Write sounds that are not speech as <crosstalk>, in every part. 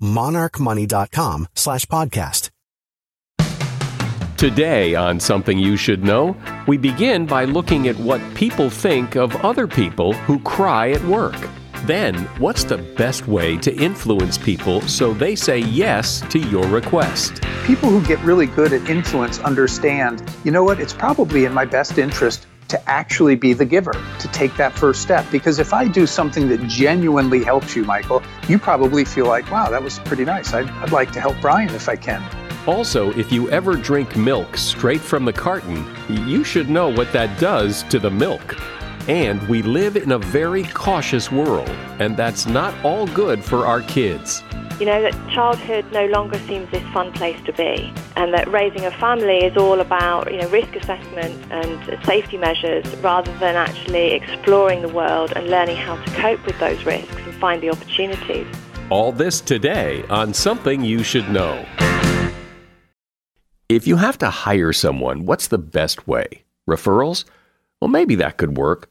monarchmoney.com slash podcast. Today on Something You Should Know, we begin by looking at what people think of other people who cry at work. Then, what's the best way to influence people so they say yes to your request? People who get really good at influence understand, you know what, it's probably in my best interest to actually be the giver, to take that first step. Because if I do something that genuinely helps you, Michael, you probably feel like, wow, that was pretty nice. I'd, I'd like to help Brian if I can. Also, if you ever drink milk straight from the carton, you should know what that does to the milk. And we live in a very cautious world, and that's not all good for our kids. You know, that childhood no longer seems this fun place to be, and that raising a family is all about, you know, risk assessment and safety measures rather than actually exploring the world and learning how to cope with those risks and find the opportunities. All this today on Something You Should Know. If you have to hire someone, what's the best way? Referrals? Well, maybe that could work.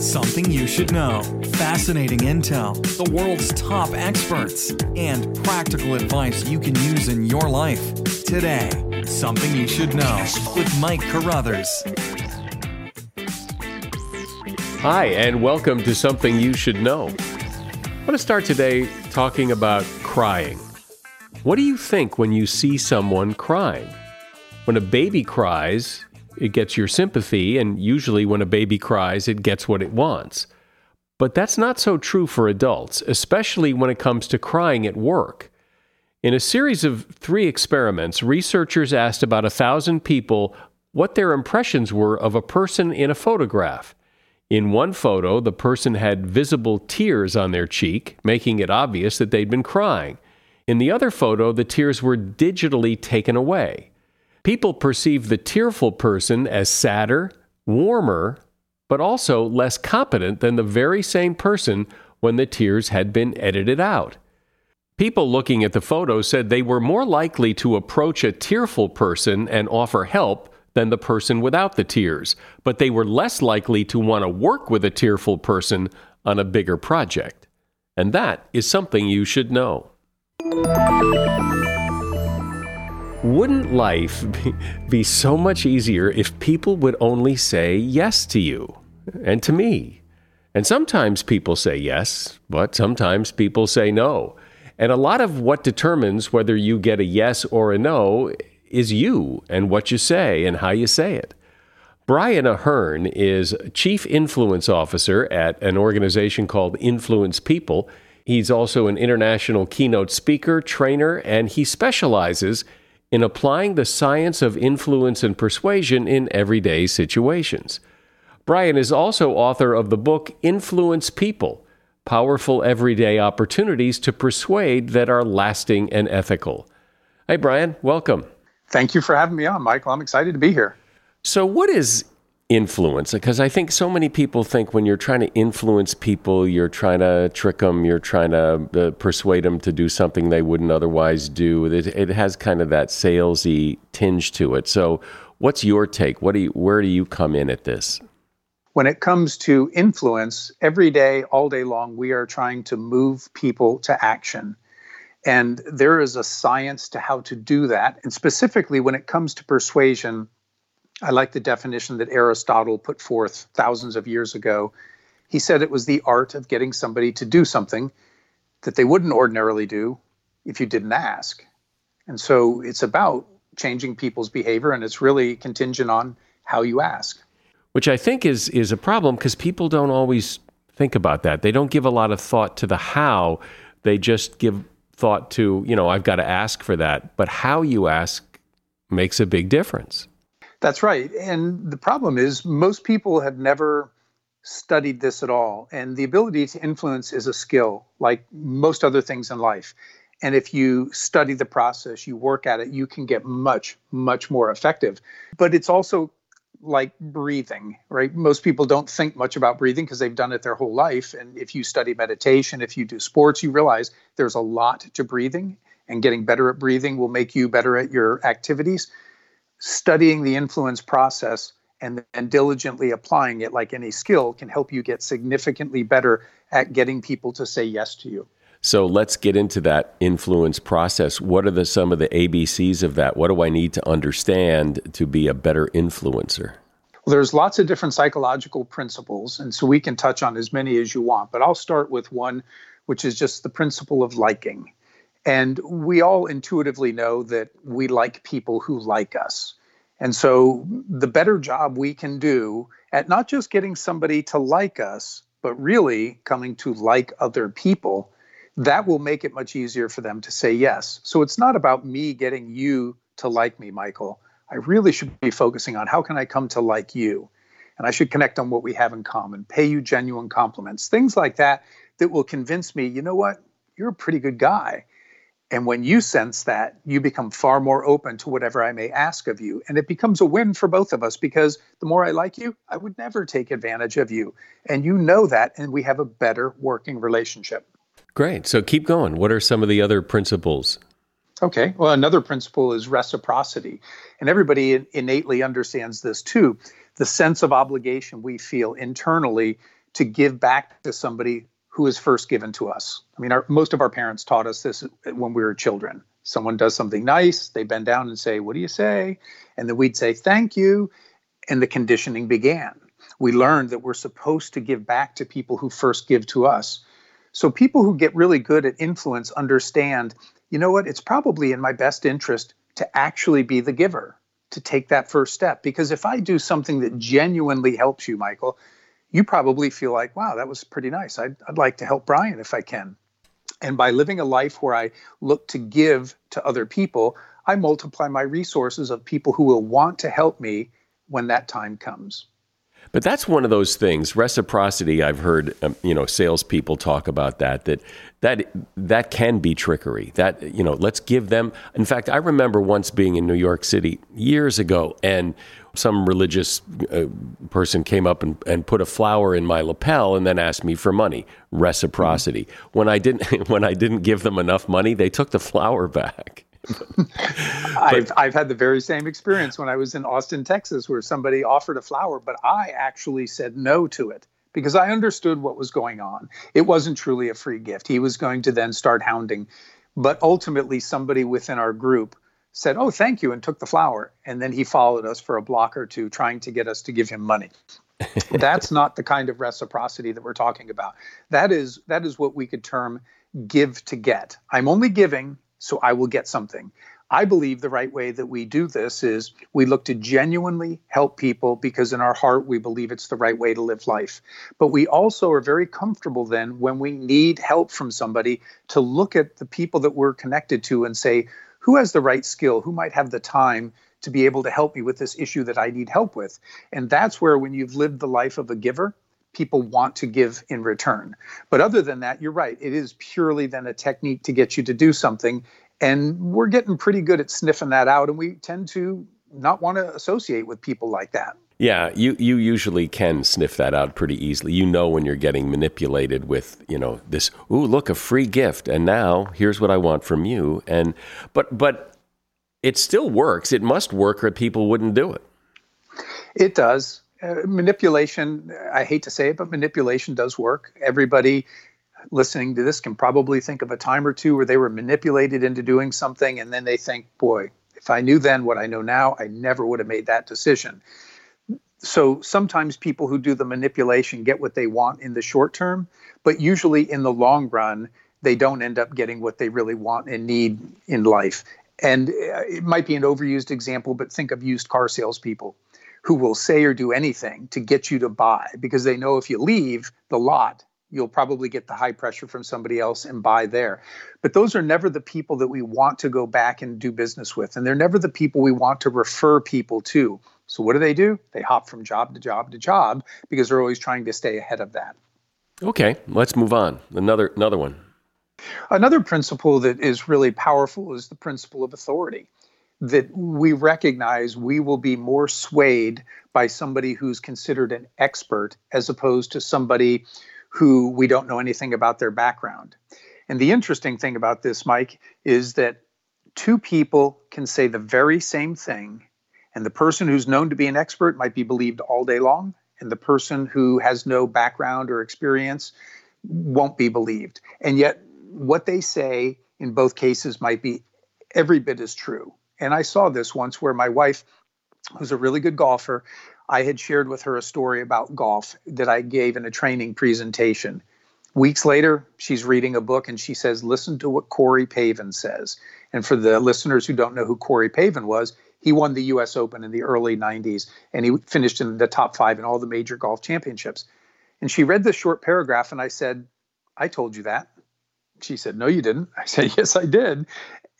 Something you should know. Fascinating intel, the world's top experts, and practical advice you can use in your life. Today, Something You Should Know with Mike Carruthers. Hi, and welcome to Something You Should Know. I want to start today talking about crying. What do you think when you see someone crying? When a baby cries, it gets your sympathy, and usually when a baby cries, it gets what it wants. But that's not so true for adults, especially when it comes to crying at work. In a series of three experiments, researchers asked about a thousand people what their impressions were of a person in a photograph. In one photo, the person had visible tears on their cheek, making it obvious that they'd been crying. In the other photo, the tears were digitally taken away. People perceive the tearful person as sadder, warmer, but also less competent than the very same person when the tears had been edited out. People looking at the photo said they were more likely to approach a tearful person and offer help than the person without the tears, but they were less likely to want to work with a tearful person on a bigger project. And that is something you should know. Wouldn't life be, so much easier if people would only say yes to you? and to me. And sometimes people say yes, but sometimes people say no. And a lot of what determines whether you get a yes or a no is you and what you say and how you say it. Brian Ahearn is Chief Influence Officer at an organization called Influence People. He's also an international keynote speaker, trainer, and he specializes in applying the science of influence and persuasion in everyday situations. Brian is also author of the book Influence People Powerful Everyday Opportunities to Persuade That Are Lasting and Ethical. Hey, Brian, welcome. Thank you for having me on, Michael. I'm excited to be here. So, what is influence? Because I think so many people think when you're trying to influence people, you're trying to trick them, you're trying to uh, persuade them to do something they wouldn't otherwise do. It, it has kind of that salesy tinge to it. So, what's your take? What do you, where do you come in at this? When it comes to influence, every day, all day long, we are trying to move people to action. And there is a science to how to do that. And specifically, when it comes to persuasion, I like the definition that Aristotle put forth thousands of years ago. He said it was the art of getting somebody to do something that they wouldn't ordinarily do if you didn't ask. And so it's about changing people's behavior, and it's really contingent on how you ask. Which I think is is a problem because people don't always think about that. They don't give a lot of thought to the how. They just give thought to, you know, I've got to ask for that. But how you ask makes a big difference. That's right. And the problem is, most people have never studied this at all. And the ability to influence is a skill, like most other things in life. And if you study the process, you work at it, you can get much, much more effective. But it's also like breathing, right? Most people don't think much about breathing because they've done it their whole life. And if you study meditation, if you do sports, you realize there's a lot to breathing, and getting better at breathing will make you better at your activities studying the influence process and then diligently applying it like any skill can help you get significantly better at getting people to say yes to you. So let's get into that influence process. What are the some of the ABCs of that? What do I need to understand to be a better influencer? Well, there's lots of different psychological principles, and so we can touch on as many as you want, but I'll start with one which is just the principle of liking. And we all intuitively know that we like people who like us. And so the better job we can do at not just getting somebody to like us, but really coming to like other people, that will make it much easier for them to say yes. So it's not about me getting you to like me, Michael. I really should be focusing on how can I come to like you? And I should connect on what we have in common, pay you genuine compliments, things like that that will convince me, you know what? You're a pretty good guy. And when you sense that, you become far more open to whatever I may ask of you. And it becomes a win for both of us because the more I like you, I would never take advantage of you. And you know that, and we have a better working relationship. Great. So keep going. What are some of the other principles? Okay. Well, another principle is reciprocity. And everybody innately understands this too the sense of obligation we feel internally to give back to somebody who is first given to us. I mean, our, most of our parents taught us this when we were children. Someone does something nice, they bend down and say, What do you say? And then we'd say, Thank you. And the conditioning began. We learned that we're supposed to give back to people who first give to us. So people who get really good at influence understand, you know what, it's probably in my best interest to actually be the giver, to take that first step. Because if I do something that genuinely helps you, Michael, you probably feel like, wow, that was pretty nice. I'd, I'd like to help Brian if I can. And by living a life where I look to give to other people, I multiply my resources of people who will want to help me when that time comes. But that's one of those things. Reciprocity. I've heard um, you know salespeople talk about that. That that that can be trickery. That you know, let's give them. In fact, I remember once being in New York City years ago, and some religious uh, person came up and, and put a flower in my lapel and then asked me for money. Reciprocity. Mm-hmm. When I didn't <laughs> when I didn't give them enough money, they took the flower back. I've I've had the very same experience when I was in Austin, Texas, where somebody offered a flower, but I actually said no to it because I understood what was going on. It wasn't truly a free gift. He was going to then start hounding, but ultimately somebody within our group said, "Oh, thank you," and took the flower, and then he followed us for a block or two, trying to get us to give him money. <laughs> That's not the kind of reciprocity that we're talking about. That is that is what we could term give to get. I'm only giving, so I will get something. I believe the right way that we do this is we look to genuinely help people because in our heart we believe it's the right way to live life. But we also are very comfortable then when we need help from somebody to look at the people that we're connected to and say, who has the right skill? Who might have the time to be able to help me with this issue that I need help with? And that's where when you've lived the life of a giver, people want to give in return. But other than that, you're right. It is purely then a technique to get you to do something. And we're getting pretty good at sniffing that out. And we tend to not want to associate with people like that. Yeah, you, you usually can sniff that out pretty easily. You know when you're getting manipulated with, you know, this, ooh, look, a free gift. And now here's what I want from you. And but but it still works. It must work or people wouldn't do it. It does. Uh, manipulation, I hate to say it, but manipulation does work. Everybody listening to this can probably think of a time or two where they were manipulated into doing something and then they think, boy, if I knew then what I know now, I never would have made that decision. So sometimes people who do the manipulation get what they want in the short term, but usually in the long run, they don't end up getting what they really want and need in life. And uh, it might be an overused example, but think of used car salespeople who will say or do anything to get you to buy because they know if you leave the lot, you'll probably get the high pressure from somebody else and buy there. But those are never the people that we want to go back and do business with. And they're never the people we want to refer people to. So what do they do? They hop from job to job to job because they're always trying to stay ahead of that. Okay, let's move on. Another another one. Another principle that is really powerful is the principle of authority. That we recognize we will be more swayed by somebody who's considered an expert as opposed to somebody who we don't know anything about their background. And the interesting thing about this, Mike, is that two people can say the very same thing, and the person who's known to be an expert might be believed all day long, and the person who has no background or experience won't be believed. And yet, what they say in both cases might be every bit as true. And I saw this once where my wife, who's a really good golfer, I had shared with her a story about golf that I gave in a training presentation. Weeks later, she's reading a book and she says, Listen to what Corey Pavin says. And for the listeners who don't know who Corey Pavin was, he won the US Open in the early 90s and he finished in the top five in all the major golf championships. And she read this short paragraph and I said, I told you that. She said, No, you didn't. <laughs> I said, Yes, I did.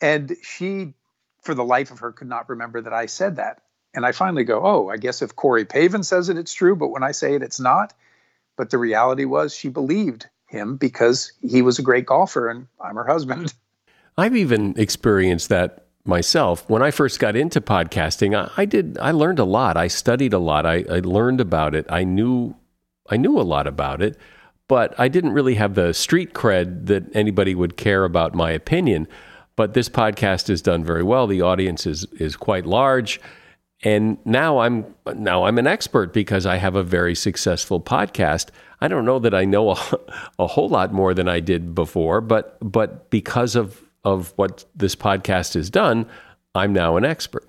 And she, for the life of her, could not remember that I said that. And I finally go, oh, I guess if Corey Pavin says it, it's true. But when I say it, it's not. But the reality was she believed him because he was a great golfer and I'm her husband. <laughs> I've even experienced that myself. When I first got into podcasting, I, I did I learned a lot. I studied a lot. I, I learned about it. I knew I knew a lot about it, but I didn't really have the street cred that anybody would care about my opinion. But this podcast has done very well. The audience is is quite large and now I'm now I'm an expert because I have a very successful podcast. I don't know that I know a, <laughs> a whole lot more than I did before, but but because of of what this podcast has done, I'm now an expert.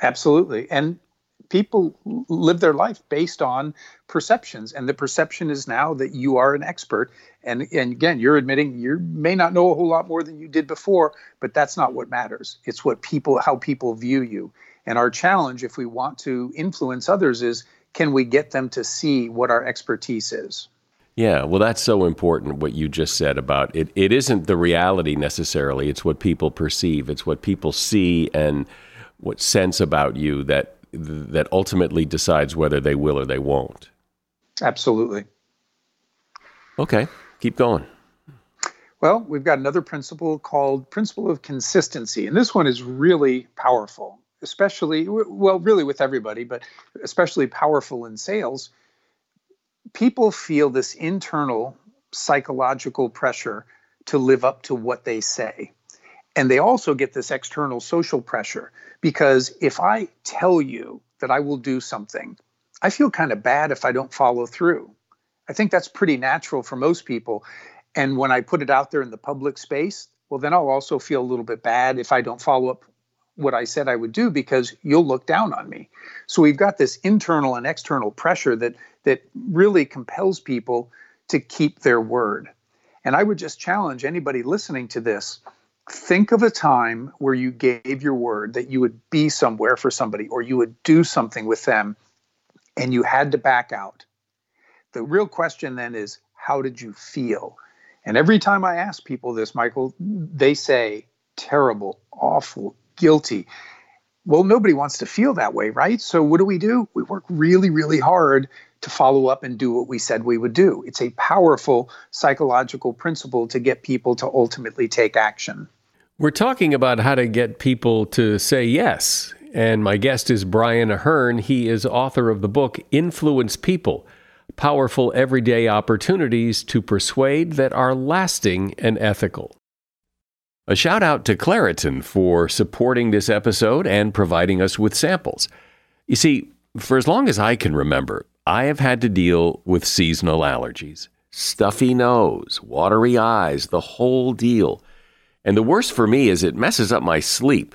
Absolutely. And people live their life based on perceptions and the perception is now that you are an expert and and again you're admitting you may not know a whole lot more than you did before but that's not what matters it's what people how people view you and our challenge, if we want to influence others, is can we get them to see what our expertise is? Yeah, well, that's so important what you just said about it. It isn't the reality necessarily, it's what people perceive, it's what people see and what sense about you that that ultimately decides whether they will or they won't. Absolutely. Okay, keep going. Well, we've got another principle called principle of consistency, and this one is really powerful especially well really with everybody but especially powerful in sales people feel this internal psychological pressure to live up to what they say and they also get this external social pressure because if i tell you that i will do something i feel kind of bad if i don't follow through i think that's pretty natural for most people and when i put it out there in the public space well then i'll also feel a little bit bad if i don't follow up what I said I would do because you'll look down on me. So we've got this internal and external pressure that that really compels people to keep their word. And I would just challenge anybody listening to this think of a time where you gave your word that you would be somewhere for somebody or you would do something with them and you had to back out. The real question then is how did you feel? And every time I ask people this, Michael, they say terrible, awful, guilty. Well, nobody wants to feel that way, right? So what do we do? We work really, really hard to follow up and do what we said we would do. It's a powerful psychological principle to get people to ultimately take action. We're talking about how to get people to say yes. And my guest is Brian Ahearn. He is author of the book Influence People Powerful Everyday Opportunities to Persuade That Are Lasting and Ethical. A shout out to Claritin for supporting this episode and providing us with samples. You see, for as long as I can remember, I have had to deal with seasonal allergies stuffy nose, watery eyes, the whole deal. And the worst for me is it messes up my sleep.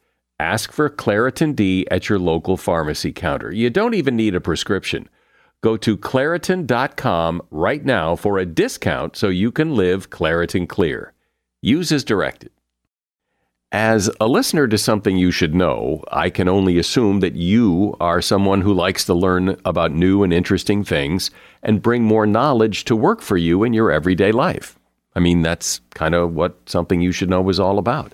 Ask for Claritin D at your local pharmacy counter. You don't even need a prescription. Go to Claritin.com right now for a discount so you can live Claritin Clear. Use as directed. As a listener to something you should know, I can only assume that you are someone who likes to learn about new and interesting things and bring more knowledge to work for you in your everyday life. I mean, that's kind of what something you should know is all about.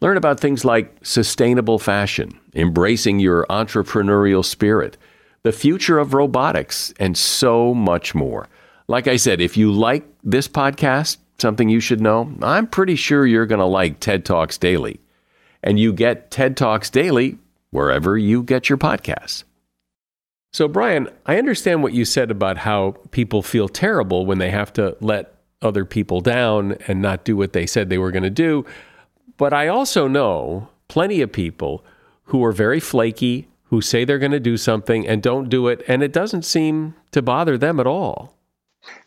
Learn about things like sustainable fashion, embracing your entrepreneurial spirit, the future of robotics, and so much more. Like I said, if you like this podcast, something you should know, I'm pretty sure you're going to like TED Talks Daily. And you get TED Talks Daily wherever you get your podcasts. So, Brian, I understand what you said about how people feel terrible when they have to let other people down and not do what they said they were going to do. But I also know plenty of people who are very flaky, who say they're going to do something and don't do it, and it doesn't seem to bother them at all.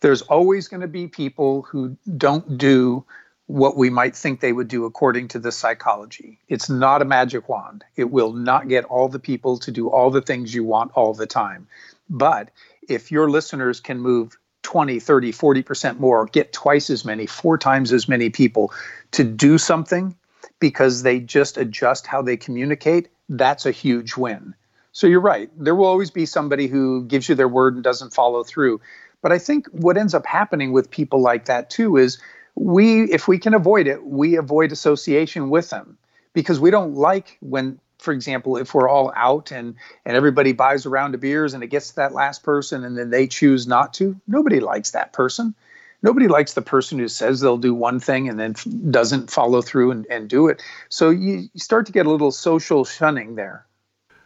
There's always going to be people who don't do what we might think they would do according to the psychology. It's not a magic wand. It will not get all the people to do all the things you want all the time. But if your listeners can move 20, 30, 40% more, get twice as many, four times as many people to do something because they just adjust how they communicate, that's a huge win. So you're right. There will always be somebody who gives you their word and doesn't follow through. But I think what ends up happening with people like that too is we if we can avoid it we avoid association with them because we don't like when for example if we're all out and and everybody buys a round of beers and it gets to that last person and then they choose not to nobody likes that person nobody likes the person who says they'll do one thing and then doesn't follow through and, and do it. So you, you start to get a little social shunning there.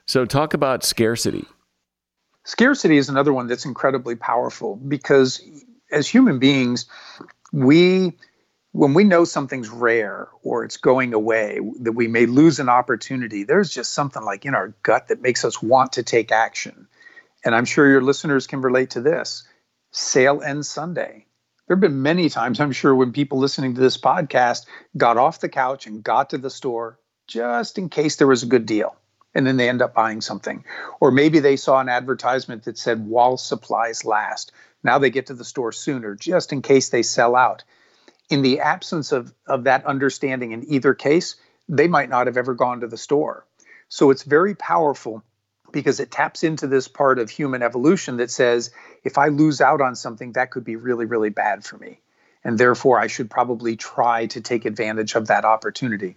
So talk about scarcity. Scarcity is another one that's incredibly powerful because as human beings we when we know something's rare or it's going away that we may lose an opportunity there's just something like in our gut that makes us want to take action. And i'm sure your listeners can relate to this. Sale ends sunday There have been many times, I'm sure, when people listening to this podcast got off the couch and got to the store just in case there was a good deal. And then they end up buying something. Or maybe they saw an advertisement that said, while supplies last. Now they get to the store sooner, just in case they sell out. In the absence of, of that understanding in either case, they might not have ever gone to the store. So it's very powerful because it taps into this part of human evolution that says if I lose out on something, that could be really, really bad for me. And therefore, I should probably try to take advantage of that opportunity.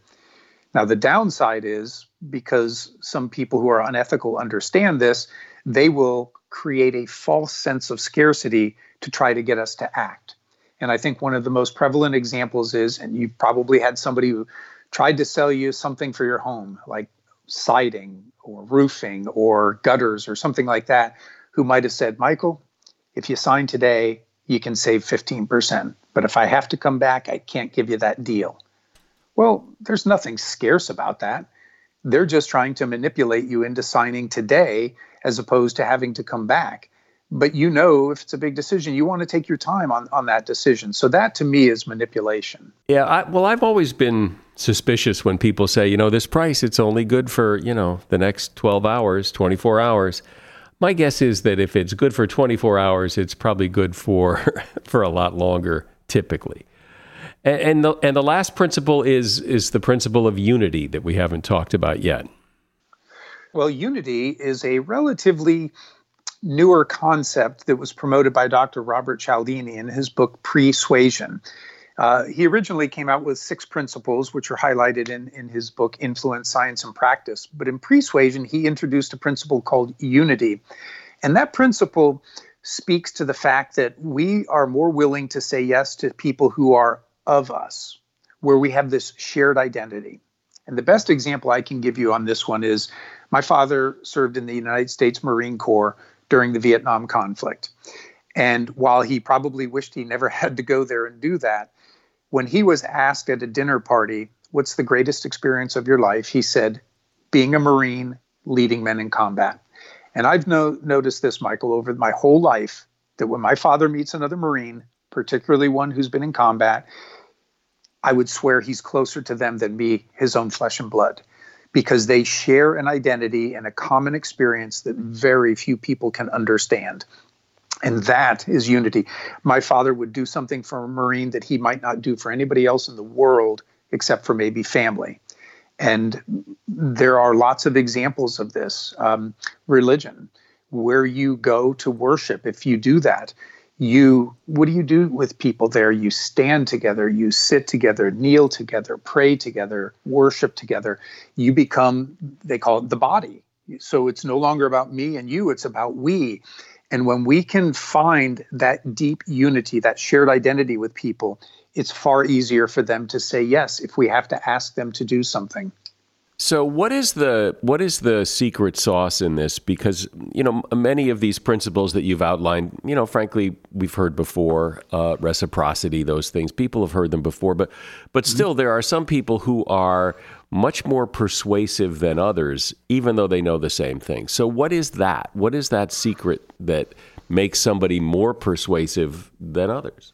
Now, the downside is because some people who are unethical understand this, they will create a false sense of scarcity to try to get us to act. And I think one of the most prevalent examples is, and you've probably had somebody who tried to sell you something for your home, like siding or roofing or gutters or something like that, who might have said, Michael, if you sign today, you can save 15%. But if I have to come back, I can't give you that deal. Well, there's nothing scarce about that. They're just trying to manipulate you into signing today as opposed to having to come back. But you know, if it's a big decision, you want to take your time on, on that decision. So that to me is manipulation. Yeah. I, well, I've always been suspicious when people say, you know, this price, it's only good for, you know, the next 12 hours, 24 hours. My guess is that if it's good for 24 hours, it's probably good for, <laughs> for a lot longer typically. And, and the, and the last principle is, is the principle of unity that we haven't talked about yet. Well, unity is a relatively newer concept that was promoted by Dr. Robert Cialdini in his book Pre-Suasion. Uh, he originally came out with six principles, which are highlighted in, in his book Influence, Science, and Practice. But in Pre-Suasion, he introduced a principle called unity. And that principle speaks to the fact that we are more willing to say yes to people who are of us, where we have this shared identity. And the best example I can give you on this one is my father served in the United States Marine Corps during the Vietnam conflict. And while he probably wished he never <laughs> had to go there and do that, when he was asked at a dinner party, What's the greatest experience of your life? He said, Being a Marine, leading men in combat. And I've no- noticed this, Michael, over my whole life that when my father meets another Marine, particularly one who's been in combat, I would swear he's closer to them than me, his own flesh and blood, because they share an identity and a common experience that very few people can understand. And that is unity. My father would do something for a Marine that he might not do for anybody else in the world except for maybe family. And there are lots of examples of this. Um, religion, where you go to worship, if you do that, you what do you do with people there you stand together you sit together kneel together pray together worship together you become they call it the body so it's no longer about me and you it's about we and when we can find that deep unity that shared identity with people it's far easier for them to say yes if we have to ask them to do something so what is the what is the secret sauce in this? Because you know many of these principles that you've outlined, you know, frankly, we've heard before. Uh, reciprocity, those things, people have heard them before, but but mm-hmm. still, there are some people who are much more persuasive than others, even though they know the same thing. So what is that? What is that secret that makes somebody more persuasive than others?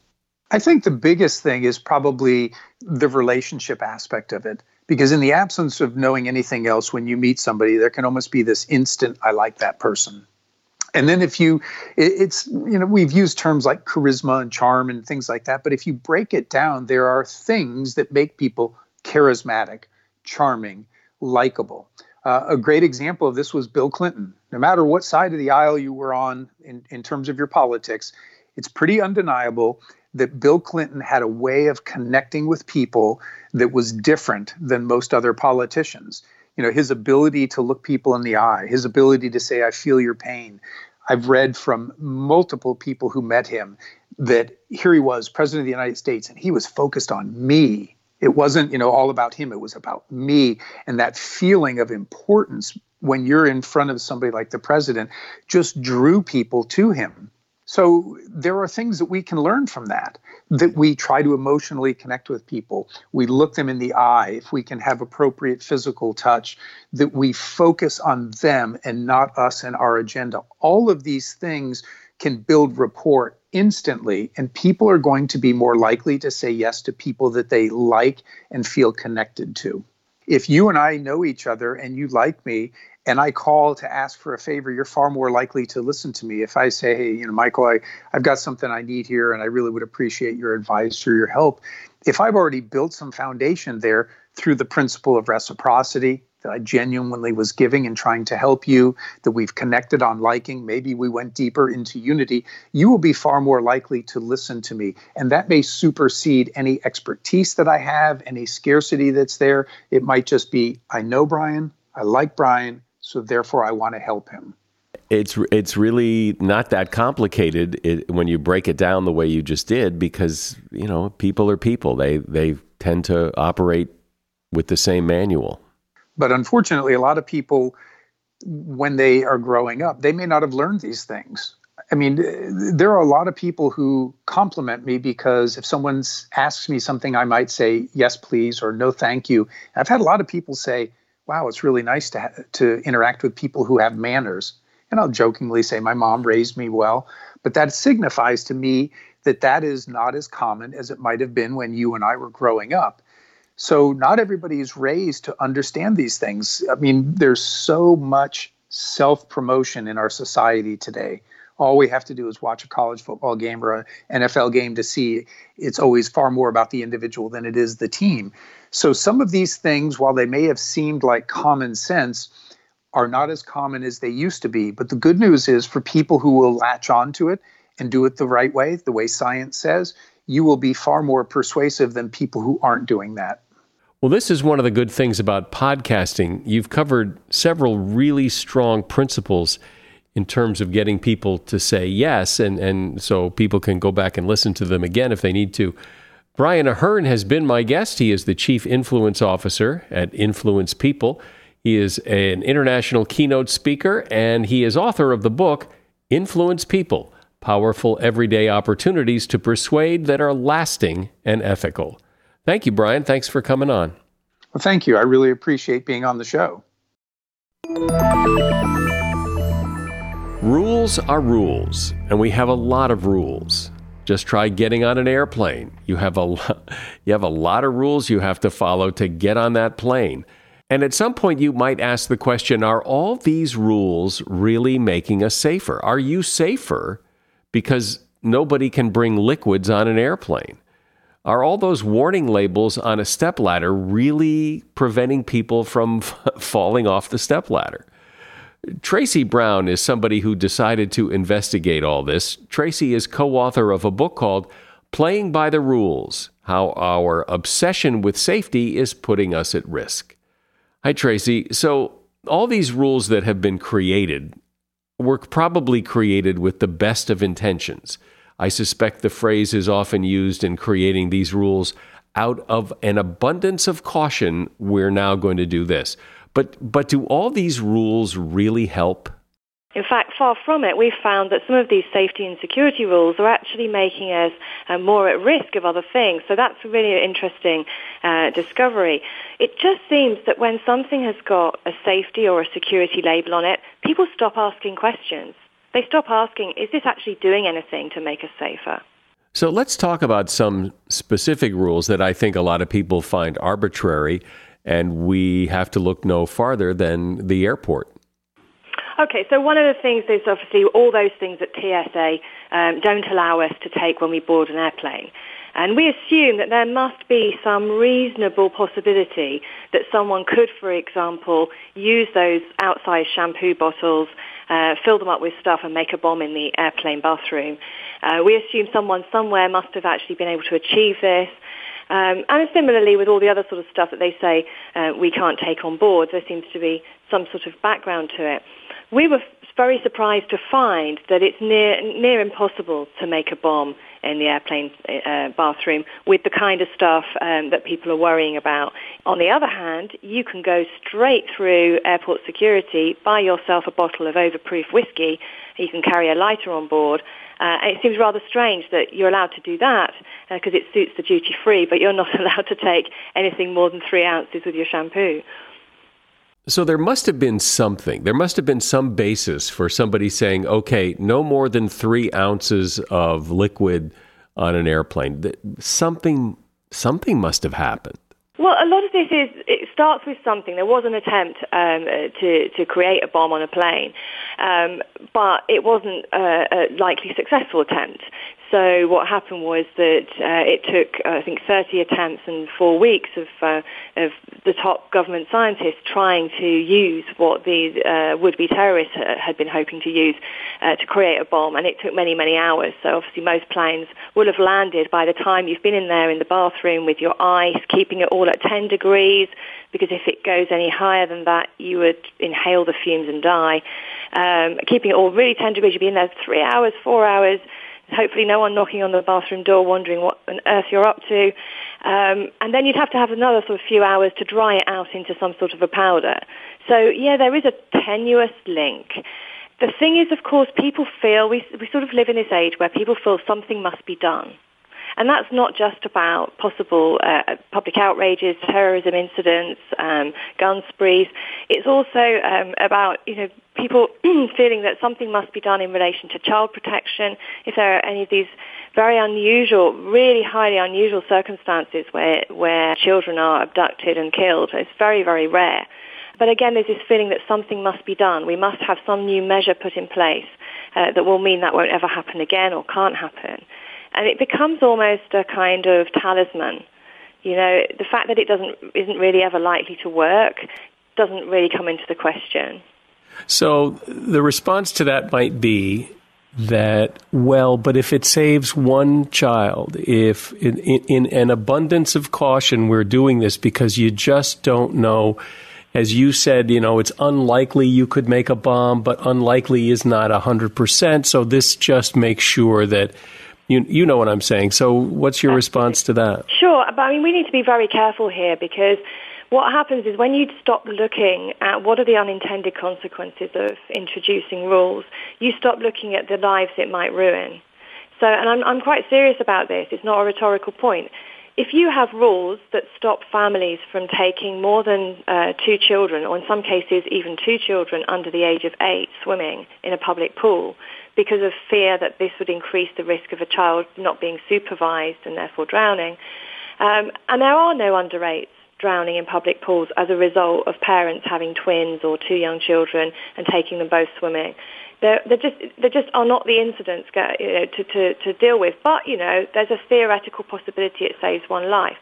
I think the biggest thing is probably the relationship aspect of it because in the absence of knowing anything else when you meet somebody there can almost be this instant i like that person. And then if you it's you know we've used terms like charisma and charm and things like that but if you break it down there are things that make people charismatic charming likable. Uh, a great example of this was bill clinton. No matter what side of the aisle you were on in, in terms of your politics it's pretty undeniable that Bill Clinton had a way of connecting with people that was different than most other politicians. You know, his ability to look people in the eye, his ability to say, I feel your pain. I've read from multiple people who met him that here he was, president of the United States, and he was focused on me. It wasn't, you know, all about him, it was about me. And that feeling of importance when you're in front of somebody like the president just drew people to him So there are things that we can learn from that, that we try to emotionally connect with people. We look them in the eye, if we can have appropriate physical touch, that we focus on them and not us and our agenda. All of these things can build rapport instantly, and people are going to be more likely to say yes to people that they like and feel connected to. If you and I know each other and you like me and I call to ask for a favor, you're far more likely to listen to me. If I say, hey, you know, Michael, I, I've got something I need here and I really would appreciate your advice or your help. If I've already built some foundation there through the principle of reciprocity, that I genuinely was giving and trying to help you, that we've connected on liking, maybe we went deeper into unity, you will be far more likely to listen to me. And that may supersede any expertise that I have, any scarcity that's there. It might just be, I know Brian, I like Brian, so therefore I want to help him. It's it's really not that complicated it, when you break it down the way you just did because you know people are people they they tend to operate with the same manual. But unfortunately, a lot of people when they are growing up, they may not have learned these things. I mean, there are a lot of people who compliment me because if someone asks me something, I might say yes, please, or no, thank you. I've had a lot of people say, wow, it's really nice to ha- to interact with people who have manners. And I'll jokingly say my mom raised me well, but that signifies to me that that is not as common as it might have been when you and I were growing up. So not everybody is raised to understand these things. I mean, there's so much self-promotion in our society today. All we have to do is watch a college football game or an NFL game to see it's always far more about the individual than it is the team. So some of these things, while they may have seemed like common sense, are not as common as they used to be. But the good news is for people who will latch onto it and do it the right way, the way science says, you will be far more persuasive than people who aren't doing that. Well, this is one of the good things about podcasting. You've covered several really strong principles in terms of getting people to say yes, and, and so people can go back and listen to them again if they need to. Brian Ahearn has been my guest. He is the Chief Influence Officer at Influence People. He is an international keynote speaker, and he is author of the book Influence People Powerful Everyday Opportunities to Persuade That Are Lasting and Ethical. Thank you, Brian. Thanks for coming on. Well, thank you. I really appreciate being on the show. Rules are rules, and we have a lot of rules. Just try getting on an airplane. You have a <laughs> you have a lot of rules you have to follow to get on that plane. And at some point you might ask the question, are all these rules really making us safer? Are you safer because nobody can bring liquids on an airplane? Are all those warning labels on a stepladder really preventing people from <laughs> falling off the stepladder? Tracey Brown is somebody who decided to investigate all this. Tracey is co author of a book called Playing by the Rules How Our Obsession with Safety is Putting Us at Risk. Hi, Tracey. So, all these rules that have been created were probably created with the best of intentions. I suspect the phrase is often used in creating these rules out of an abundance of caution, we're now going to do this. But but do all these rules really help? In fact, far from it. We've found that some of these safety and security rules are actually making us uh, more at risk of other things. So that's a really interesting uh, discovery. It just seems that when something has got a safety or a security label on it, people stop asking questions. They stop asking, is this actually doing anything to make us safer? So let's talk about some specific rules that I think a lot of people find arbitrary and we have to look no farther than the airport. Okay, so one of the things is obviously all those things that TSA um, don't allow us to take when we board an airplane. And we assume that there must be some reasonable possibility that someone could, for example, use those outside shampoo bottles, uh, fill them up with stuff and make a bomb in the airplane bathroom. Uh, we assume someone somewhere must have actually been able to achieve this. Um, and similarly with all the other sort of stuff that they say uh, we can't take on board, there seems to be some sort of background to it. We were very surprised to find that it's near, near impossible to make a bomb in the airplane uh, bathroom with the kind of stuff um, that people are worrying about. On the other hand, you can go straight through airport security, buy yourself a bottle of overproof whiskey, you can carry a lighter on board, Uh, it seems rather strange that you're allowed to do that because uh, it suits the duty free, but you're not <laughs> allowed to take anything more than three ounces with your shampoo. So there must have been something. There must have been some basis for somebody saying, okay, no more than three ounces of liquid on an airplane. Something, something must have happened. Well, a lot of this is it starts with something. There was an attempt um, to to create a bomb on a plane, um, but it wasn't a, a likely successful attempt. So what happened was that uh, it took, uh, I think, 30 attempts and four weeks of, uh, of the top government scientists trying to use what the uh, would-be terrorists had been hoping to use uh, to create a bomb, and it took many, many hours. So obviously most planes will have landed by the time you've been in there in the bathroom with your ice, keeping it all at 10 degrees, because if it goes any higher than that, you would inhale the fumes and die. Um, keeping it all really 10 degrees, you'd be in there three hours, four hours, hopefully no one knocking on the bathroom door wondering what on earth you're up to. Um, and then you'd have to have another sort of few hours to dry it out into some sort of a powder. So yeah, there is a tenuous link. The thing is, of course, people feel, we, we sort of live in this age where people feel something must be done. And that's not just about possible uh, public outrages, terrorism incidents, um, gun sprees. It's also um, about you know people <clears throat> feeling that something must be done in relation to child protection. If there are any of these very unusual, really highly unusual circumstances where where children are abducted and killed, it's very very rare. But again, there's this feeling that something must be done. We must have some new measure put in place uh, that will mean that won't ever happen again or can't happen and it becomes almost a kind of talisman. You know, the fact that it doesn't isn't really ever likely to work doesn't really come into the question. So the response to that might be that well, but if it saves one child, if in, in, in an abundance of caution we're doing this because you just don't know as you said, you know, it's unlikely you could make a bomb, but unlikely is not 100%. So this just makes sure that you you know what I'm saying. So what's your response to that? Sure, but I mean we need to be very careful here because what happens is when you stop looking at what are the unintended consequences of introducing rules, you stop looking at the lives it might ruin. So, and I'm, I'm quite serious about this. It's not a rhetorical point. If you have rules that stop families from taking more than uh, two children, or in some cases even two children under the age of eight, swimming in a public pool, because of fear that this would increase the risk of a child not being supervised and therefore drowning. Um, and there are no under eights drowning in public pools as a result of parents having twins or two young children and taking them both swimming. There just there just are not the incidents you know, to, to, to deal with. But you know, there's a theoretical possibility it saves one life.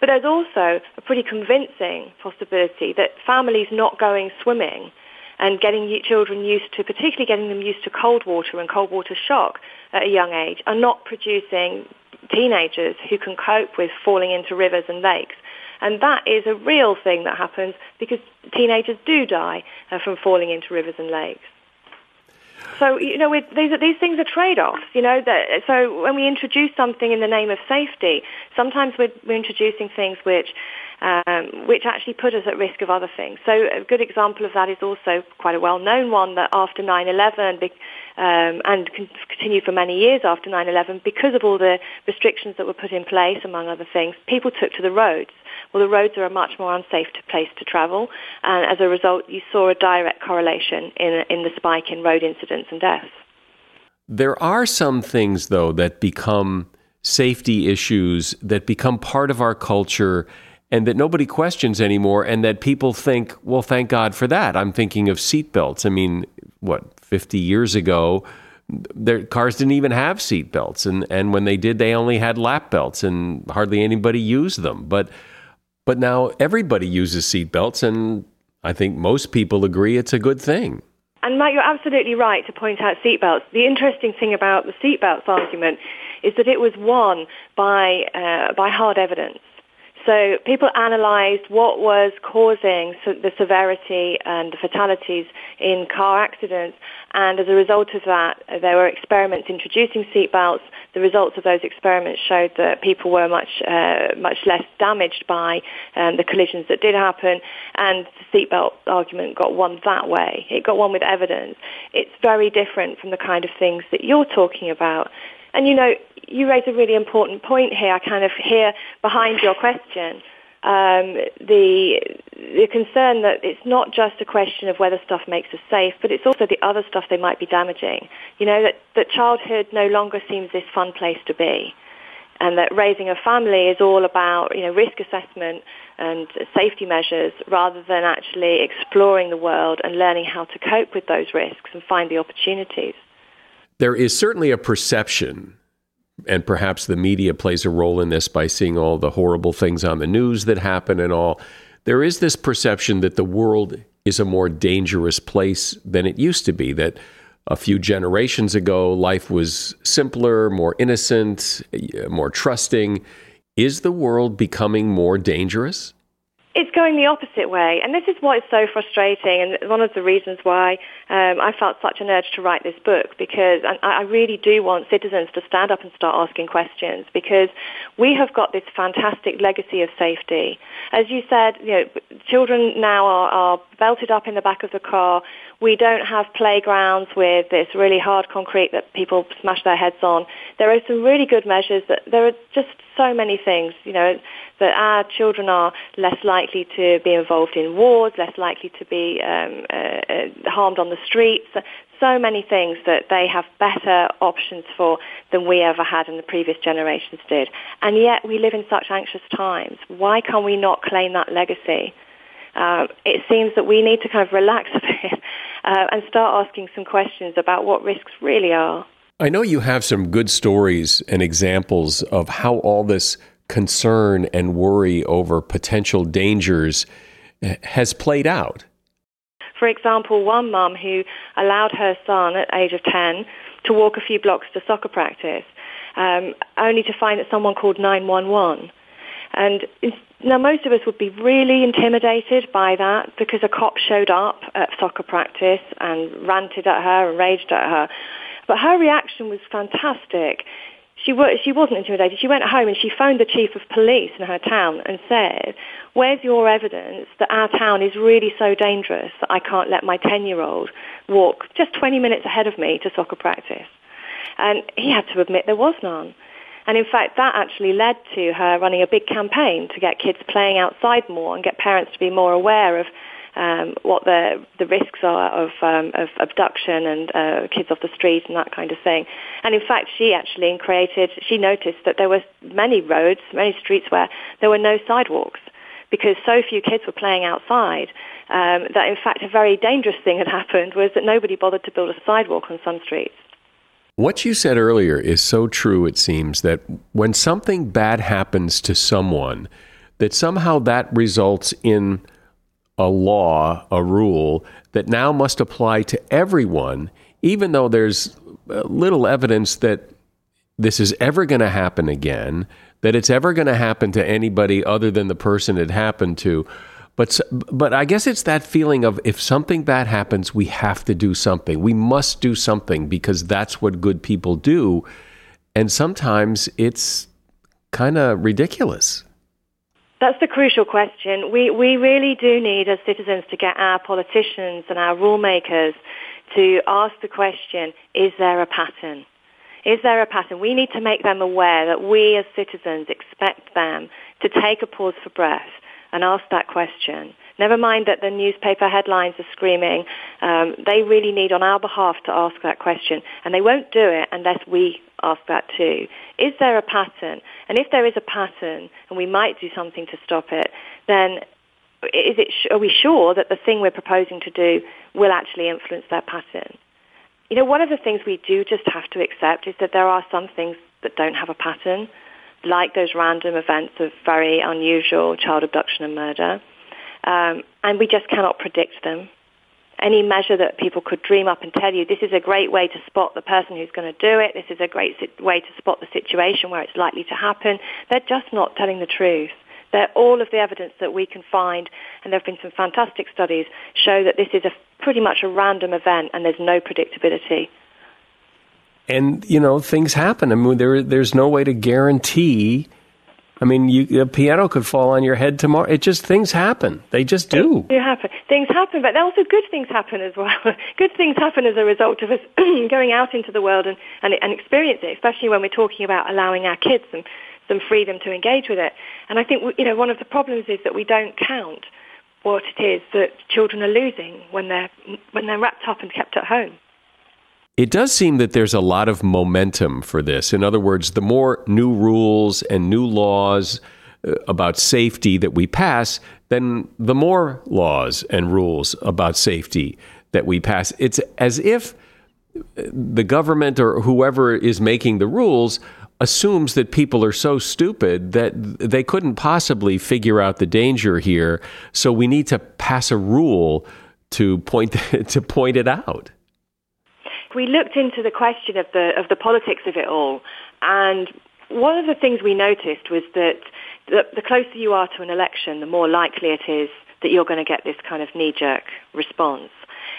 But there's also a pretty convincing possibility that families not going swimming and getting children used to, particularly getting them used to cold water and cold water shock at a young age, are not producing teenagers who can cope with falling into rivers and lakes. And that is a real thing that happens because teenagers do die uh, from falling into rivers and lakes. So you know, these are, these things are trade-offs. You know, that, so when we introduce something in the name of safety, sometimes we're, we're introducing things which um, which actually put us at risk of other things. So a good example of that is also quite a well-known one that after 9/11 um, and continued for many years after 9/11, because of all the restrictions that were put in place, among other things, people took to the roads. Well, the roads are a much more unsafe place to travel, and as a result, you saw a direct correlation in in the spike in road incidents and deaths. There are some things, though, that become safety issues that become part of our culture and that nobody questions anymore, and that people think, well, thank God for that. I'm thinking of seatbelts. I mean, what, 50 years ago, their cars didn't even have seatbelts, and, and when they did, they only had lap belts, and hardly anybody used them. But but now everybody uses seatbelts, and I think most people agree it's a good thing. And Mike, you're absolutely right to point out seatbelts. The interesting thing about the seatbelts argument is that it was won by uh, by hard evidence. So people analysed what was causing the severity and the fatalities in car accidents, and as a result of that, there were experiments introducing seatbelts. The results of those experiments showed that people were much uh, much less damaged by um, the collisions that did happen, and the seatbelt argument got won that way. It got won with evidence. It's very different from the kind of things that you're talking about. And you know, you raise a really important point here. I kind of hear behind your question um, the the concern that it's not just a question of whether stuff makes us safe, but it's also the other stuff they might be damaging. You know that that childhood no longer seems this fun place to be, and that raising a family is all about you know risk assessment and safety measures rather than actually exploring the world and learning how to cope with those risks and find the opportunities. There is certainly a perception and perhaps the media plays a role in this by seeing all the horrible things on the news that happen and all. There is this perception that the world is a more dangerous place than it used to be, that a few generations ago life was simpler, more innocent, more trusting. Is the world becoming more dangerous? It's going the opposite way, and this is why it's so frustrating, and one of the reasons why um, I felt such an urge to write this book, because I, I really do want citizens to stand up and start asking questions, because we have got this fantastic legacy of safety. As you said, you know, children now are, are belted up in the back of the car. We don't have playgrounds with this really hard concrete that people smash their heads on. There are some really good measures that there are just so many things, you know, that our children are less likely to be involved in wars, less likely to be um, uh, uh, harmed on the streets. So many things that they have better options for than we ever had and the previous generations did. And yet we live in such anxious times. Why can we not claim that legacy? Uh, it seems that we need to kind of relax a bit <laughs> uh, and start asking some questions about what risks really are. I know you have some good stories and examples of how all this concern and worry over potential dangers has played out. For example, one mum who allowed her son at age of 10 to walk a few blocks to soccer practice, um, only to find that someone called 911. And now most of us would be really intimidated by that because a cop showed up at soccer practice and ranted at her and raged at her. But her reaction was fantastic she, was, she wasn't intimidated. She went home and she phoned the chief of police in her town and said, where's your evidence that our town is really so dangerous that I can't let my 10-year-old walk just 20 minutes ahead of me to soccer practice? And he had to admit there was none. And in fact, that actually led to her running a big campaign to get kids playing outside more and get parents to be more aware of um, what the the risks are of um, of abduction and uh, kids off the street and that kind of thing. And in fact, she actually created. She noticed that there were many roads, many streets where there were no sidewalks because so few kids were playing outside. Um, that in fact, a very dangerous thing had happened was that nobody bothered to build a sidewalk on some streets. What you said earlier is so true, it seems, that when something bad happens to someone, that somehow that results in a law, a rule that now must apply to everyone, even though there's little evidence that this is ever going to happen again, that it's ever going to happen to anybody other than the person it happened to. But but I guess it's that feeling of if something bad happens, we have to do something. We must do something because that's what good people do. And sometimes it's kind of ridiculous. That's the crucial question. We, we really do need as citizens to get our politicians and our rulemakers to ask the question, is there a pattern? Is there a pattern? We need to make them aware that we as citizens expect them to take a pause for breath and ask that question. Never mind that the newspaper headlines are screaming. Um, they really need on our behalf to ask that question. And they won't do it unless we ask that too. Is there a pattern? And if there is a pattern, and we might do something to stop it, then is it, are we sure that the thing we're proposing to do will actually influence that pattern? You know, one of the things we do just have to accept is that there are some things that don't have a pattern, like those random events of very unusual child abduction and murder. Um, and we just cannot predict them. Any measure that people could dream up and tell you, this is a great way to spot the person who's going to do it, this is a great way to spot the situation where it's likely to happen, they're just not telling the truth. that all of the evidence that we can find, and there have been some fantastic studies, show that this is a pretty much a random event and there's no predictability. And you know things happen. I mean, there there's no way to guarantee I mean, you, a piano could fall on your head tomorrow. It just things happen. They just do. They happen. Things happen, but also good things happen as well. <laughs> good things happen as a result of us <clears throat> going out into the world and, and, and experiencing it, especially when we're talking about allowing our kids some, some freedom to engage with it. And I think, you know, one of the problems is that we don't count what it is that children are losing when they're, when they're wrapped up and kept at home. It does seem that there's a lot of momentum for this. In other words, the more new rules and new laws uh, about safety that we pass, then the more laws and rules about safety that we pass. It's as if uh, the government or whoever is making the rules assumes that people are so stupid that they couldn't possibly figure out the danger here. So we need to pass a rule to point <laughs> to point it out we looked into the question of the of the politics of it all, and one of the things we noticed was that the, the closer you are to an election, the more likely it is that you're going to get this kind of knee-jerk response.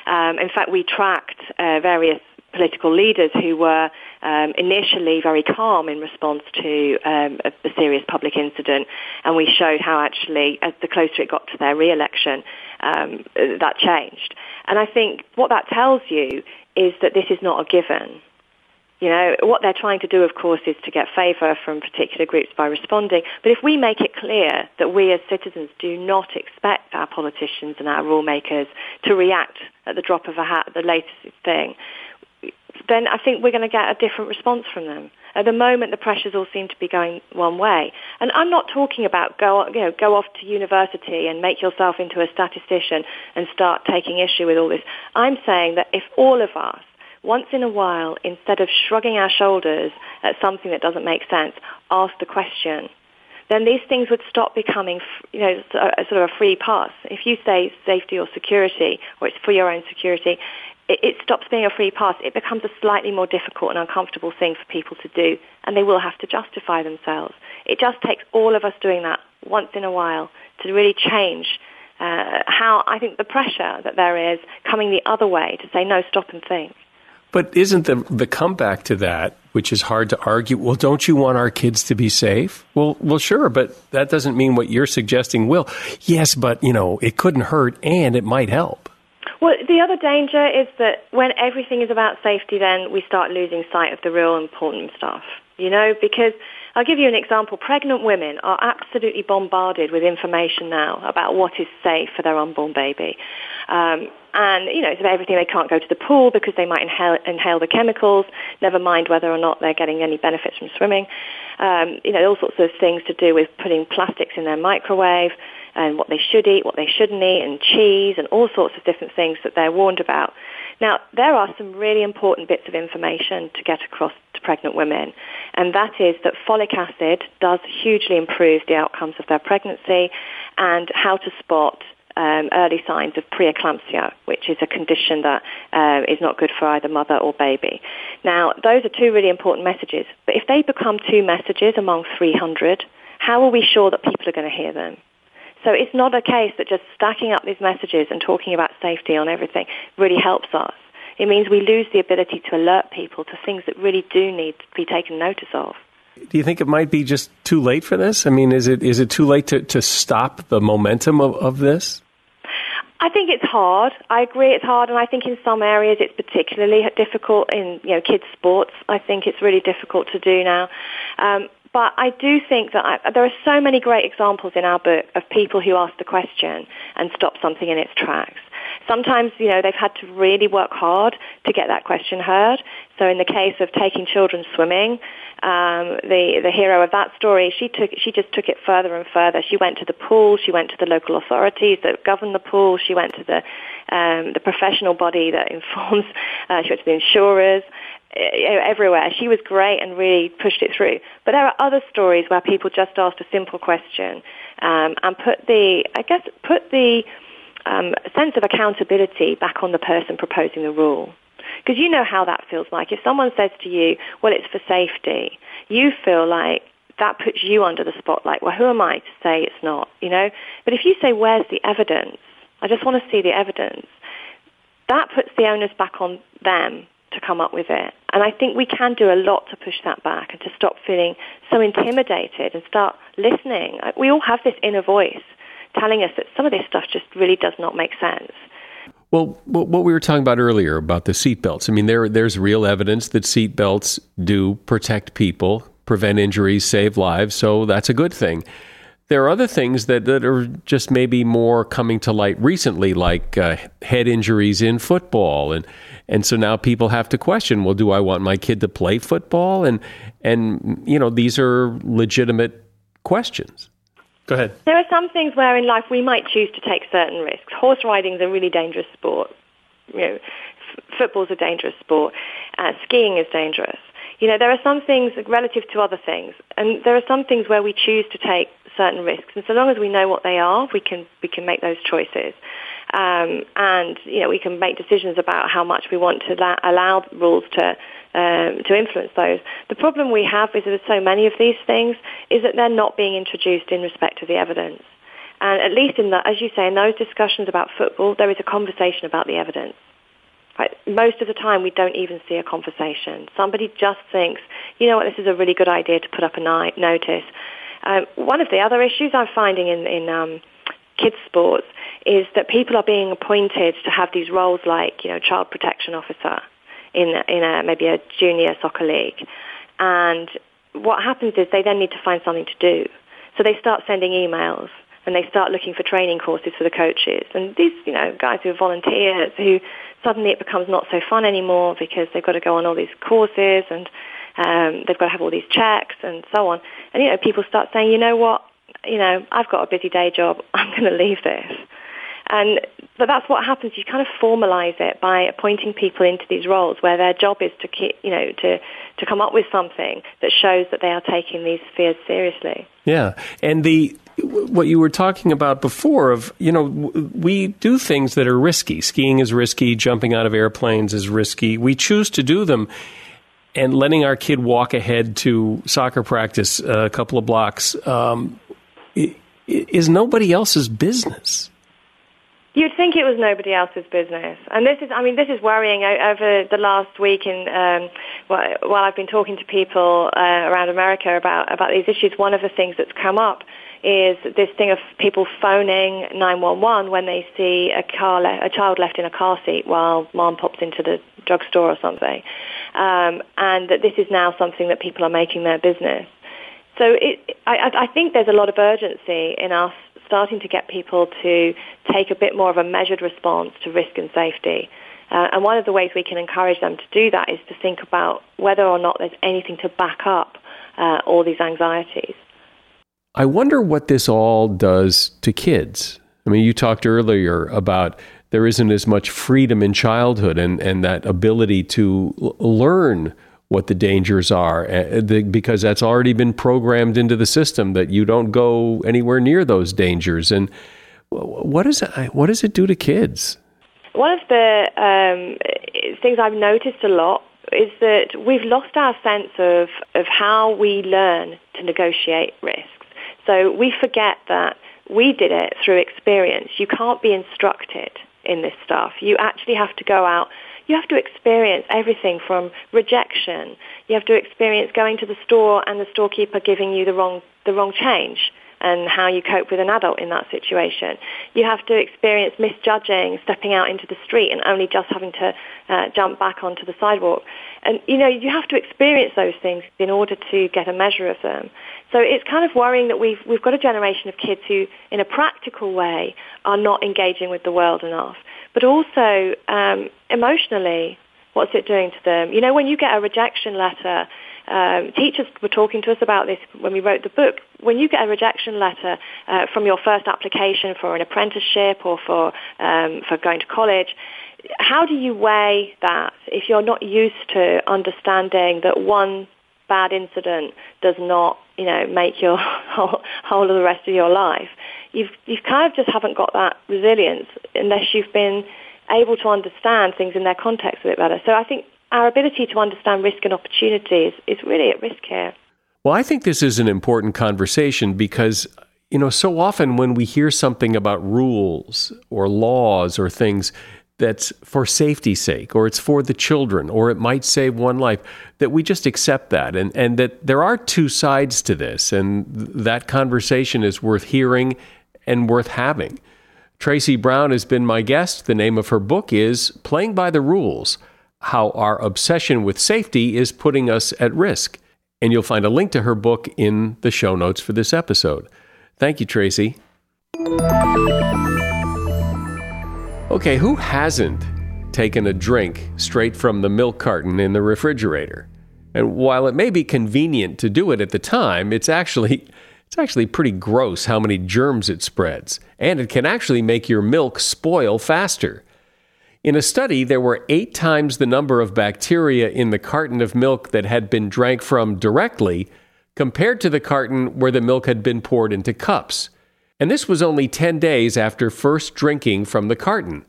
Um, in fact, we tracked uh, various political leaders who were um, initially very calm in response to um, a, a, serious public incident, and we showed how actually, as the closer it got to their re-election, um, that changed. And I think what that tells you is that this is not a given. You know, what they're trying to do, of course, is to get favour from particular groups by responding. But if we make it clear that we as citizens do not expect our politicians and our rule makers to react at the drop of a hat, the latest thing, then I think we're going to get a different response from them. At the moment, the pressures all seem to be going one way. And I'm not talking about go, you know, go off to university and make yourself into a statistician and start taking issue with all this. I'm saying that if all of us, once in a while, instead of shrugging our shoulders at something that doesn't make sense, ask the question, then these things would stop becoming, you know, uh, sort of a free pass. If you say safety or security, or it's for your own security, it, it stops being a free pass. It becomes a slightly more difficult and uncomfortable thing for people to do, and they will have to justify themselves. It just takes all of us doing that once in a while to really change uh, how I think the pressure that there is coming the other way to say no, stop and think. But isn't the the comeback to that, which is hard to argue? Well, don't you want our kids to be safe? Well, well, sure, but that doesn't mean what you're suggesting will. Yes, but you know, it couldn't hurt, and it might help. Well, the other danger is that when everything is about safety, then we start losing sight of the real important stuff. You know, because I'll give you an example. Pregnant women are absolutely bombarded with information now about what is safe for their unborn baby. Um, and, you know, it's about everything they can't go to the pool because they might inhale, inhale the chemicals, never mind whether or not they're getting any benefits from swimming. Um, you know, all sorts of things to do with putting plastics in their microwave and what they should eat, what they shouldn't eat, and cheese, and all sorts of different things that they're warned about. Now, there are some really important bits of information to get across to pregnant women, and that is that folic acid does hugely improve the outcomes of their pregnancy and how to spot um, early signs of preeclampsia, which is a condition that uh, is not good for either mother or baby. Now, those are two really important messages, but if they become two messages among 300, how are we sure that people are going to hear them? So it's not a case that just stacking up these messages and talking about safety on everything really helps us. It means we lose the ability to alert people to things that really do need to be taken notice of. Do you think it might be just too late for this? I mean, is it is it too late to, to stop the momentum of, of this? I think it's hard. I agree it's hard, and I think in some areas it's particularly difficult in you know kids' sports. I think it's really difficult to do now. Um, but I do think that I, there are so many great examples in our book of people who ask the question and stop something in its tracks. Sometimes, you know, they've had to really work hard to get that question heard. So in the case of taking children swimming, um, the the hero of that story, she took she just took it further and further. She went to the pool, she went to the local authorities that govern the pool, she went to the um, the professional body that <laughs> informs, uh, she went to the insurers, everywhere. She was great and really pushed it through. But there are other stories where people just asked a simple question um, and put the, I guess, put the um, sense of accountability back on the person proposing the rule. Because you know how that feels like. If someone says to you, well, it's for safety, you feel like that puts you under the spotlight. Well, who am I to say it's not, you know? But if you say, where's the evidence? I just want to see the evidence. That puts the onus back on them to come up with it. And I think we can do a lot to push that back and to stop feeling so intimidated and start listening. We all have this inner voice telling us that some of this stuff just really does not make sense. Well, what we were talking about earlier about the seatbelts. I mean, there there's real evidence that seatbelts do protect people, prevent injuries, save lives. So that's a good thing. There are other things that, that are just maybe more coming to light recently, like uh, head injuries in football, and and so now people have to question: Well, do I want my kid to play football? And and you know, these are legitimate questions. Go ahead. There are some things where in life we might choose to take certain risks. Horse riding is a really dangerous sport. You know, f- football's a dangerous sport. Uh, skiing is dangerous. You know, there are some things relative to other things, and there are some things where we choose to take certain risks. And so long as we know what they are, we can we can make those choices. Um, and you know, we can make decisions about how much we want to la- allow rules to um, to influence those. The problem we have is with so many of these things is that they're not being introduced in respect to the evidence. And at least in the, as you say, in those discussions about football, there is a conversation about the evidence. Right? Most of the time, we don't even see a conversation. Somebody just thinks, you know what, this is a really good idea to put up a notice. Um, one of the other issues I'm finding in, in um, kids sports is that people are being appointed to have these roles like, you know, child protection officer in in a, maybe a junior soccer league, and what happens is they then need to find something to do. So they start sending emails and they start looking for training courses for the coaches. And these, you know, guys who are volunteers who suddenly it becomes not so fun anymore because they've got to go on all these courses and um, they've got to have all these checks and so on. And, you know, people start saying, you know what, you know, I've got a busy day job. <laughs> I'm going to leave this. And but that's what happens. You kind of formalize it by appointing people into these roles where their job is to keep, you know, to to come up with something that shows that they are taking these fears seriously. Yeah, and the what you were talking about before of you know we do things that are risky. Skiing is risky. Jumping out of airplanes is risky. We choose to do them. And letting our kid walk ahead to soccer practice a couple of blocks um, is nobody else's business. You'd think it was nobody else's business, and this is—I mean, this is worrying. Over the last week, in um, while I've been talking to people uh, around America about about these issues, one of the things that's come up is this thing of people phoning 911 when they see a car, le- a child left in a car seat while mom pops into the drugstore or something, um, and that this is now something that people are making their business. So it, I, I think there's a lot of urgency in us starting to get people to take a bit more of a measured response to risk and safety. Uh, and one of the ways we can encourage them to do that is to think about whether or not there's anything to back up uh, all these anxieties. I wonder what this all does to kids. I mean, you talked earlier about there isn't as much freedom in childhood and, and that ability to l- learn what the dangers are uh, because that's already been programmed into the system that you don't go anywhere near those dangers. And what, is it, what does it do to kids? One of the um, things I've noticed a lot is that we've lost our sense of, of how we learn to negotiate risks. So we forget that we did it through experience. You can't be instructed in this stuff. You actually have to go out you have to experience everything from rejection. You have to experience going to the store and the storekeeper giving you the wrong, the wrong change and how you cope with an adult in that situation. You have to experience misjudging, stepping out into the street and only just having to uh, jump back onto the sidewalk. And, you know, you have to experience those things in order to get a measure of them. So it's kind of worrying that we've, we've got a generation of kids who, in a practical way, are not engaging with the world enough but also um, emotionally, what's it doing to them? You know, when you get a rejection letter, um, teachers were talking to us about this when we wrote the book. When you get a rejection letter uh, from your first application for an apprenticeship or for um, for going to college, how do you weigh that if you're not used to understanding that one bad incident does not, you know, make your <laughs> whole, whole of the rest of your life? you've you've kind of just haven't got that resilience unless you've been able to understand things in their context a bit better. So I think our ability to understand risk and opportunities is really at risk here. Well, I think this is an important conversation because, you know, so often when we hear something about rules or laws or things that's for safety's sake or it's for the children or it might save one life, that we just accept that and, and that there are two sides to this and that conversation is worth hearing and worth having. Tracey Brown has been my guest. The name of her book is Playing by the Rules How Our Obsession with Safety is Putting Us at Risk and you'll find a link to her book in the show notes for this episode. Thank you, Tracey. Okay, who hasn't taken a drink straight from the milk carton in the refrigerator? And while it may be convenient to do it at the time, it's actually it's actually pretty gross how many germs it spreads, and it can actually make your milk spoil faster. In a study, there were eight times the number of bacteria in the carton of milk that had been drank from directly compared to the carton where the milk had been poured into cups. And this was only 10 days after first drinking from the carton.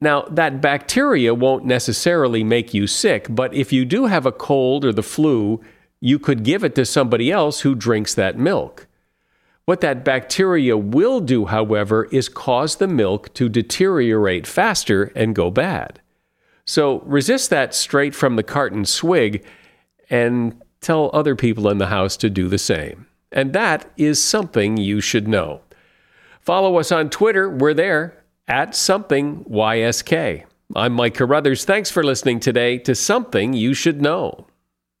Now, that bacteria won't necessarily make you sick, but if you do have a cold or the flu, you could give it to somebody else who drinks that milk. What that bacteria will do, however, is cause the milk to deteriorate faster and go bad. So resist that straight from the carton swig and tell other people in the house to do the same. And that is something you should know. Follow us on Twitter. We're there at something YSK. I'm Mike Carruthers. Thanks for listening today to Something You Should Know.